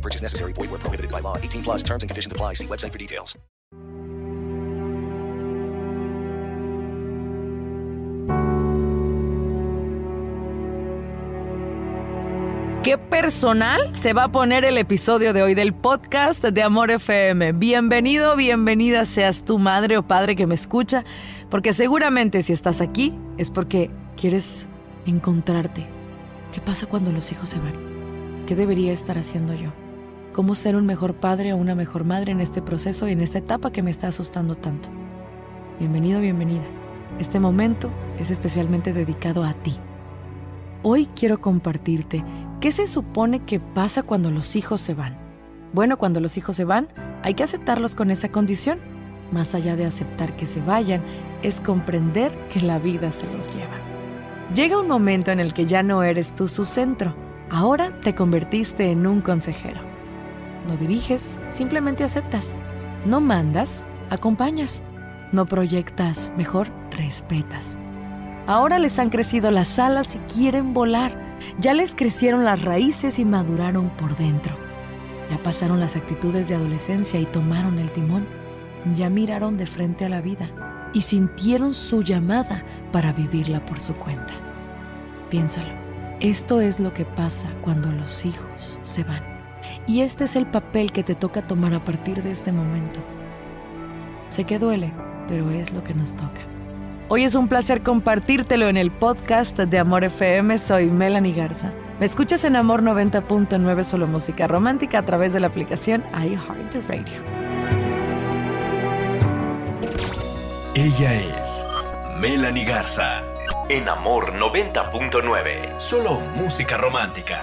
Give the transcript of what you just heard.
No purchase necessary. Void where prohibited by law. 18 plus terms and conditions apply. See website for details. Qué personal se va a poner el episodio de hoy del podcast de Amor FM. Bienvenido, bienvenida seas tu madre o padre que me escucha, porque seguramente si estás aquí es porque quieres encontrarte. ¿Qué pasa cuando los hijos se van? ¿Qué debería estar haciendo yo? ¿Cómo ser un mejor padre o una mejor madre en este proceso y en esta etapa que me está asustando tanto? Bienvenido, bienvenida. Este momento es especialmente dedicado a ti. Hoy quiero compartirte ¿Qué se supone que pasa cuando los hijos se van? Bueno, cuando los hijos se van, hay que aceptarlos con esa condición. Más allá de aceptar que se vayan, es comprender que la vida se los lleva. Llega un momento en el que ya no eres tú su centro. Ahora te convertiste en un consejero. No diriges, simplemente aceptas. No mandas, acompañas. No proyectas, mejor respetas. Ahora les han crecido las alas y quieren volar ya les crecieron las raíces y maduraron por dentro. Ya pasaron las actitudes de adolescencia y tomaron el timón. Ya miraron de frente a la vida y sintieron su llamada para vivirla por su cuenta. Piénsalo, esto es lo que pasa cuando los hijos se van. Y este es el papel que te toca tomar a partir de este momento. Sé que duele, pero es lo que nos toca. Hoy es un placer compartírtelo en el podcast de Amor FM. Soy Melanie Garza. Me escuchas en Amor 90.9 solo música romántica a través de la aplicación iHeartRadio. Ella es Melanie Garza en Amor 90.9 solo música romántica.